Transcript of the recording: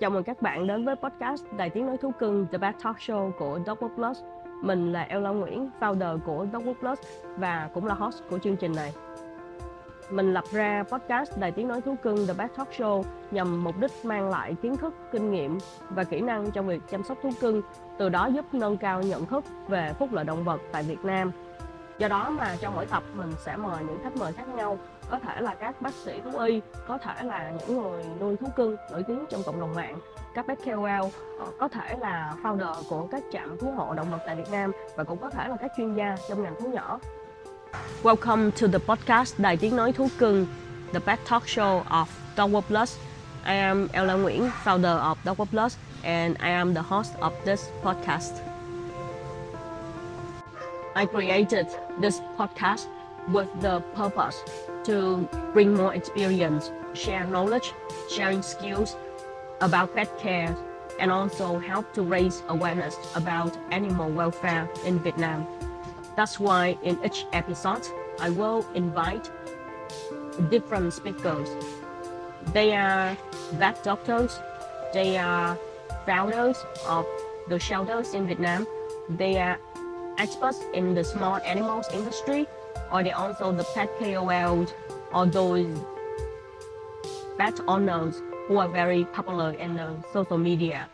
Chào mừng các bạn đến với podcast Đài Tiếng Nói Thú Cưng The Pet Talk Show của Dogwood Plus. Mình là Ella Nguyễn, founder của Dogwood Plus và cũng là host của chương trình này. Mình lập ra podcast Đài Tiếng Nói Thú Cưng The Pet Talk Show nhằm mục đích mang lại kiến thức, kinh nghiệm và kỹ năng trong việc chăm sóc thú cưng, từ đó giúp nâng cao nhận thức về phúc lợi động vật tại Việt Nam. Do đó mà trong mỗi tập mình sẽ mời những khách mời khác nhau có thể là các bác sĩ thú y có thể là những người nuôi thú cưng nổi tiếng trong cộng đồng mạng các pet KOL ờ, có thể là founder của các trạm thú hộ động vật tại Việt Nam và cũng có thể là các chuyên gia trong ngành thú nhỏ. Welcome to the podcast Đài Tiếng Nói Thú Cưng, the pet talk show of Dogwood Plus. I am Ella Nguyễn, founder of Dogwood Plus, and I am the host of this podcast. I created this podcast with the purpose to bring more experience, share knowledge, sharing skills about pet care, and also help to raise awareness about animal welfare in Vietnam. That's why in each episode, I will invite different speakers. They are vet doctors, they are founders of the shelters in Vietnam, they are experts in the small animals industry, or they also the pet KOLs or those pet owners who are very popular in the social media.